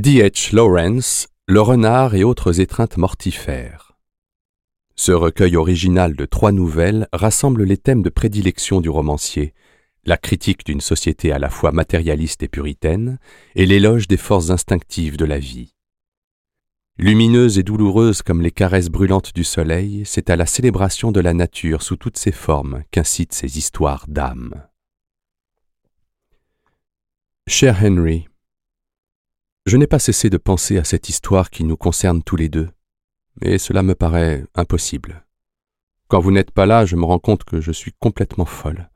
D. H. Lawrence, Le renard et autres étreintes mortifères. Ce recueil original de trois nouvelles rassemble les thèmes de prédilection du romancier, la critique d'une société à la fois matérialiste et puritaine, et l'éloge des forces instinctives de la vie. Lumineuse et douloureuse comme les caresses brûlantes du soleil, c'est à la célébration de la nature sous toutes ses formes qu'incitent ces histoires d'âme. Cher Henry, je n'ai pas cessé de penser à cette histoire qui nous concerne tous les deux, mais cela me paraît impossible. Quand vous n'êtes pas là, je me rends compte que je suis complètement folle.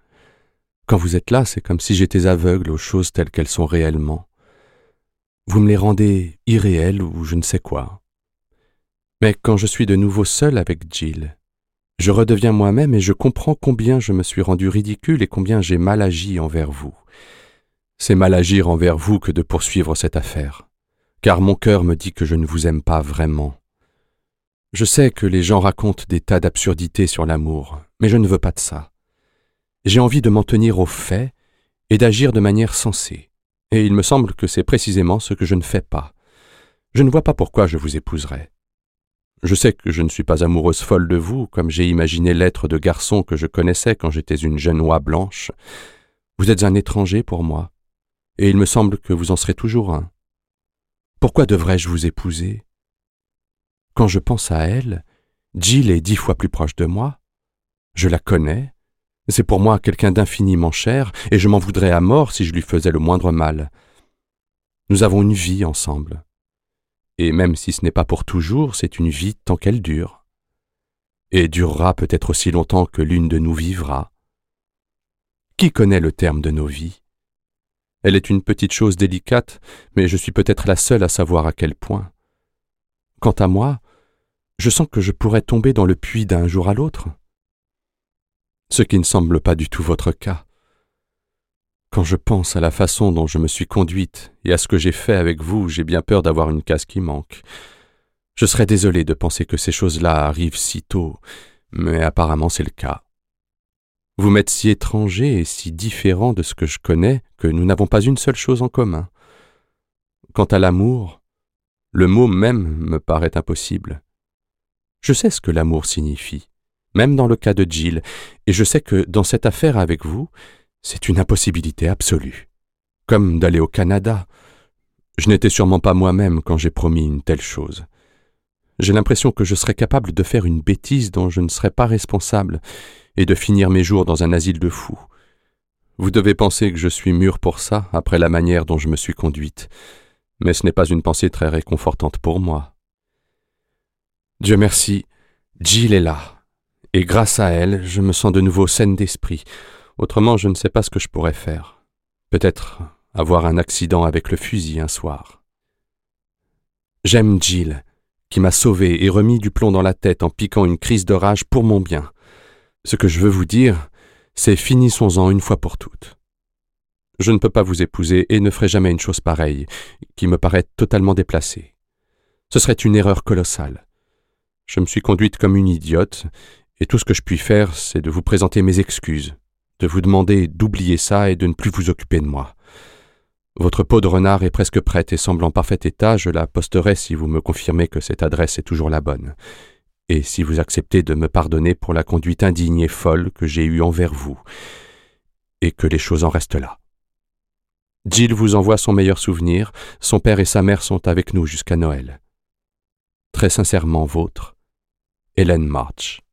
Quand vous êtes là, c'est comme si j'étais aveugle aux choses telles qu'elles sont réellement. Vous me les rendez irréelles ou je ne sais quoi. Mais quand je suis de nouveau seul avec Jill, je redeviens moi-même et je comprends combien je me suis rendu ridicule et combien j'ai mal agi envers vous. C'est mal agir envers vous que de poursuivre cette affaire, car mon cœur me dit que je ne vous aime pas vraiment. Je sais que les gens racontent des tas d'absurdités sur l'amour, mais je ne veux pas de ça. J'ai envie de m'en tenir aux faits et d'agir de manière sensée, et il me semble que c'est précisément ce que je ne fais pas. Je ne vois pas pourquoi je vous épouserais. Je sais que je ne suis pas amoureuse folle de vous, comme j'ai imaginé l'être de garçon que je connaissais quand j'étais une jeune oie blanche. Vous êtes un étranger pour moi, et il me semble que vous en serez toujours un. Pourquoi devrais-je vous épouser? Quand je pense à elle, Jill est dix fois plus proche de moi. Je la connais. C'est pour moi quelqu'un d'infiniment cher, et je m'en voudrais à mort si je lui faisais le moindre mal. Nous avons une vie ensemble. Et même si ce n'est pas pour toujours, c'est une vie tant qu'elle dure. Et durera peut-être aussi longtemps que l'une de nous vivra. Qui connaît le terme de nos vies? Elle est une petite chose délicate, mais je suis peut-être la seule à savoir à quel point. Quant à moi, je sens que je pourrais tomber dans le puits d'un jour à l'autre. Ce qui ne semble pas du tout votre cas. Quand je pense à la façon dont je me suis conduite et à ce que j'ai fait avec vous, j'ai bien peur d'avoir une case qui manque. Je serais désolé de penser que ces choses-là arrivent si tôt, mais apparemment c'est le cas. Vous m'êtes si étranger et si différent de ce que je connais que nous n'avons pas une seule chose en commun. Quant à l'amour, le mot même me paraît impossible. Je sais ce que l'amour signifie, même dans le cas de Jill, et je sais que dans cette affaire avec vous, c'est une impossibilité absolue. Comme d'aller au Canada. Je n'étais sûrement pas moi-même quand j'ai promis une telle chose. J'ai l'impression que je serais capable de faire une bêtise dont je ne serais pas responsable, et de finir mes jours dans un asile de fous. Vous devez penser que je suis mûr pour ça, après la manière dont je me suis conduite, mais ce n'est pas une pensée très réconfortante pour moi. Dieu merci, Jill est là, et grâce à elle, je me sens de nouveau saine d'esprit, autrement je ne sais pas ce que je pourrais faire. Peut-être avoir un accident avec le fusil un soir. J'aime Jill, qui m'a sauvé et remis du plomb dans la tête en piquant une crise de rage pour mon bien. Ce que je veux vous dire, c'est finissons-en une fois pour toutes. Je ne peux pas vous épouser et ne ferai jamais une chose pareille, qui me paraît totalement déplacée. Ce serait une erreur colossale. Je me suis conduite comme une idiote, et tout ce que je puis faire, c'est de vous présenter mes excuses, de vous demander d'oublier ça et de ne plus vous occuper de moi. Votre peau de renard est presque prête et semble en parfait état, je la posterai si vous me confirmez que cette adresse est toujours la bonne et si vous acceptez de me pardonner pour la conduite indigne et folle que j'ai eue envers vous, et que les choses en restent là. Jill vous envoie son meilleur souvenir, son père et sa mère sont avec nous jusqu'à Noël. Très sincèrement vôtre, Hélène March.